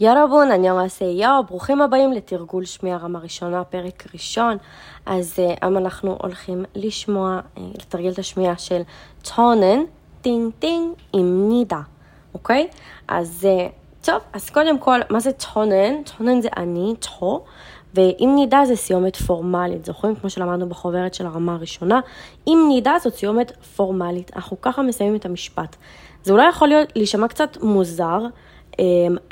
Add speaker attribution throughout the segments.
Speaker 1: יאללה 여러분, אה, יאו, ברוכים הבאים לתרגול שמיעה רמה ראשונה, פרק ראשון. אז אה, היום אנחנו הולכים לשמוע, אה, לתרגל את השמיעה של 저는 땡땡입니다, אוקיי? אז טוב, אז קודם כל, מה זה 저는? 저는 זה אני, 저, ו 입니다 זה סיומת פורמלית, זוכרים? כמו שלמדנו בחוברת של הרמה הראשונה, 입니다 זאת סיומת פורמלית, אנחנו ככה מסיימים את המשפט. זה אולי יכול להיות, להישמע קצת מוזר,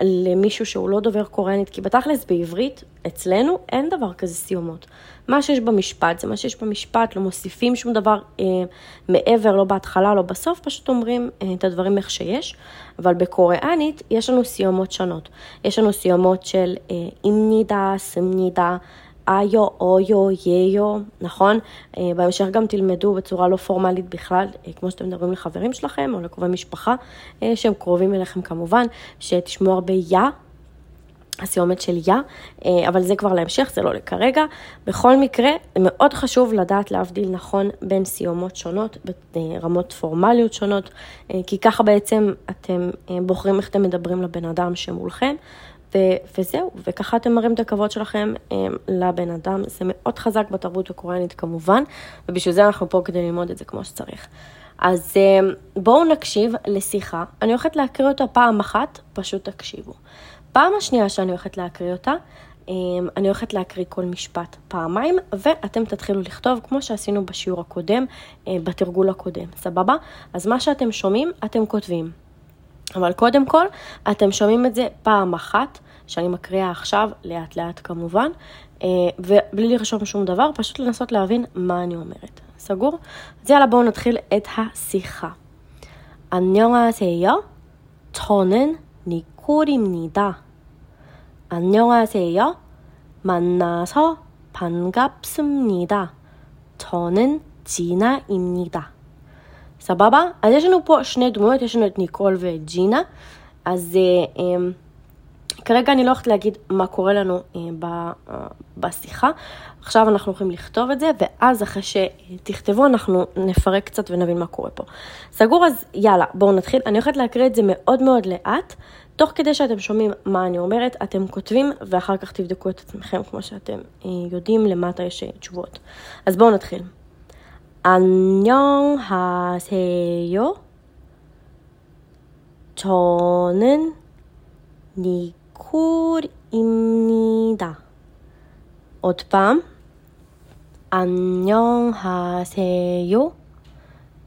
Speaker 1: למישהו שהוא לא דובר קוריאנית, כי בתכלס בעברית, אצלנו אין דבר כזה סיומות. מה שיש במשפט זה מה שיש במשפט, לא מוסיפים שום דבר אה, מעבר, לא בהתחלה, לא בסוף, פשוט אומרים אה, את הדברים איך שיש. אבל בקוריאנית יש לנו סיומות שונות. יש לנו סיומות של אה, אימנידה, סמנידה, איו, אויו, יאיו, נכון? אה, בהמשך גם תלמדו בצורה לא פורמלית בכלל, אה, כמו שאתם מדברים לחברים שלכם או לקרובי משפחה אה, שהם קרובים אליכם כמובן, שתשמעו הרבה יא. הסיומת של יא, אבל זה כבר להמשך, זה לא לכרגע. בכל מקרה, מאוד חשוב לדעת להבדיל נכון בין סיומות שונות, ברמות פורמליות שונות, כי ככה בעצם אתם בוחרים איך אתם מדברים לבן אדם שמולכם, ו- וזהו, וככה אתם מראים את הכבוד שלכם um, לבן אדם. זה מאוד חזק בתרבות הקוריאנית כמובן, ובשביל זה אנחנו פה כדי ללמוד את זה כמו שצריך. אז um, בואו נקשיב לשיחה, אני הולכת להקריא אותה פעם אחת, פשוט תקשיבו. פעם השנייה שאני הולכת להקריא אותה, um, אני הולכת להקריא כל משפט פעמיים, ואתם תתחילו לכתוב כמו שעשינו בשיעור הקודם, uh, בתרגול הקודם, סבבה? אז מה שאתם שומעים, אתם כותבים. אבל קודם כל, אתם שומעים את זה פעם אחת, שאני מקריאה עכשיו, לאט לאט כמובן, אה, ובלי לרשום שום דבר, פשוט לנסות להבין מה אני אומרת. סגור? אז יאללה, בואו נתחיל את השיחה. 안녕하세요. 저는 니콜입니다. 안녕하세요. 만나서 반갑습니다. 저는 지나입니다. סבבה? אז יש לנו פה שני דמויות, יש לנו את ניקול ואת ג'ינה, אז אה, אה, כרגע אני לא הולכת להגיד מה קורה לנו אה, ב, אה, בשיחה, עכשיו אנחנו הולכים לכתוב את זה, ואז אחרי שתכתבו אנחנו נפרק קצת ונבין מה קורה פה. סגור? אז יאללה, בואו נתחיל. אני הולכת להקריא את זה מאוד מאוד לאט. תוך כדי שאתם שומעים מה אני אומרת, אתם כותבים ואחר כך תבדקו את עצמכם כמו שאתם אה, יודעים, למטה יש תשובות. אז בואו נתחיל. 안녕하세요. 저는 니콜입니다. 어밤 안녕하세요.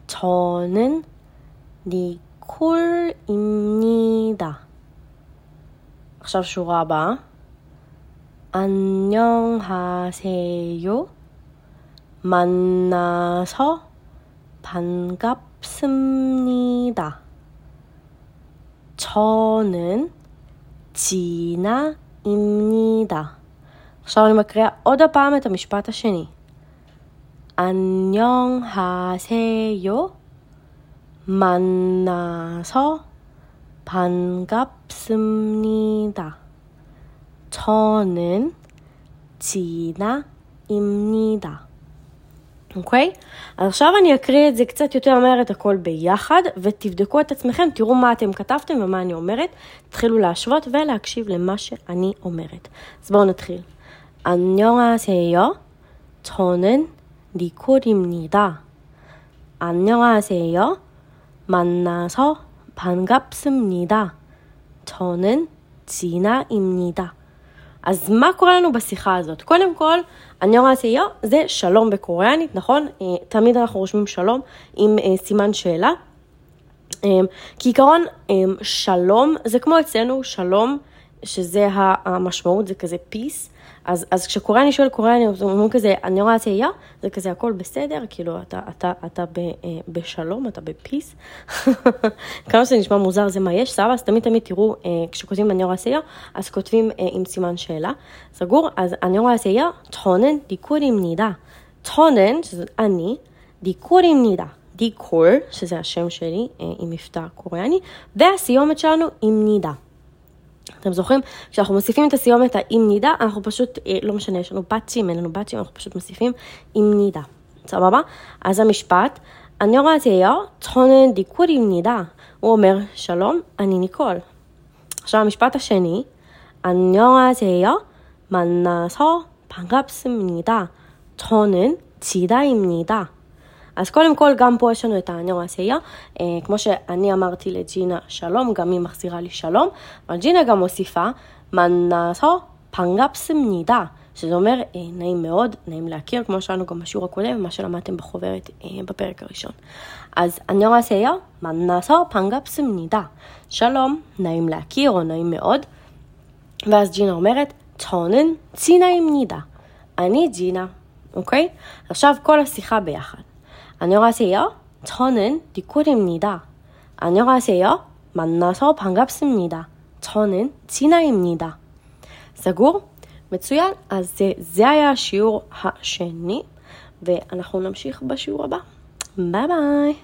Speaker 1: 저는 니콜입니다. עכשיו שורה הבאה. 안녕하세요. 만나서 반갑습니다. 저는 진아입니다. עכשיו אני מקריאה עוד הפעם את המשפט השני. 안녕하세요. 만나서 반갑습니다. 저는 진아입니다. אוקיי? אז עכשיו אני אקריא את זה קצת יותר מהר את הכל ביחד, ותבדקו את עצמכם, תראו מה אתם כתבתם ומה אני אומרת, תתחילו להשוות ולהקשיב למה שאני אומרת. אז בואו נתחיל. 안녕하세요. 저는 니콜입니다. 안녕하세요. 만나서 반갑습니다. 저는 지나입니다. אז מה קורה לנו בשיחה הזאת? קודם כל, אניורסיו זה שלום בקוריאנית, נכון? אה, תמיד אנחנו רושמים שלום עם אה, סימן שאלה. אה, כעיקרון, שלום זה כמו אצלנו, שלום, שזה המשמעות, זה כזה peace. אז, אז כשקוריאני שואל קוריאני, אומרים כזה, אני רואה תהייה, זה כזה הכל בסדר, כאילו אתה, אתה, אתה ב, אה, בשלום, אתה בפיס. כמה שזה נשמע מוזר זה מה יש, סבבה, אז תמיד תמיד תראו, אה, כשכותבים אני רואה תהייה, אז כותבים אה, עם סימן שאלה. סגור? אז אני רואה תהייה, טונן דיקורים נידה. טונן, שזה אני, דיקורים נידה. דיקור, שזה השם שלי, עם מבטא קוריאני, והסיומת שלנו עם נידה. אתם זוכרים? כשאנחנו מוסיפים את הסיומת עם נידה, אנחנו פשוט, אה, לא משנה, יש לנו באצ'ים, אין לנו באצ'ים, אנחנו פשוט מוסיפים עם נידה. סבבה? אז המשפט, אני 안녕하세요, צ'ונן דיקור עם נידה. הוא אומר, שלום, אני ניקול. עכשיו המשפט השני, 안녕하세요. 만나서 반갑습니다. 저는 지다입니다. אז קודם כל, גם פה יש לנו את הנאו-עשייה. אה, כמו שאני אמרתי לג'ינה שלום, גם היא מחזירה לי שלום, אבל ג'ינה גם מוסיפה, מנסו פנגפסמנידה. שזה אומר אה, נעים מאוד, נעים להכיר, כמו שלנו גם בשיעור הקודם, מה שלמדתם בחוברת אה, בפרק הראשון. אז 안녕하세요, 만나서 반갑습니다. שלום, נעים להכיר או נעים מאוד. ואז ג'ינה אומרת, צונן צינאים נידה. אני ג'ינה, אוקיי? עכשיו כל השיחה ביחד. 안녕하세요. 저는 니콜입니다. 안녕하세요. 만나서 반갑습니다. 저는 진아입니다. סגור? מצוין. אז זה היה השיעור השני, ואנחנו נמשיך בשיעור הבא. ביי ביי.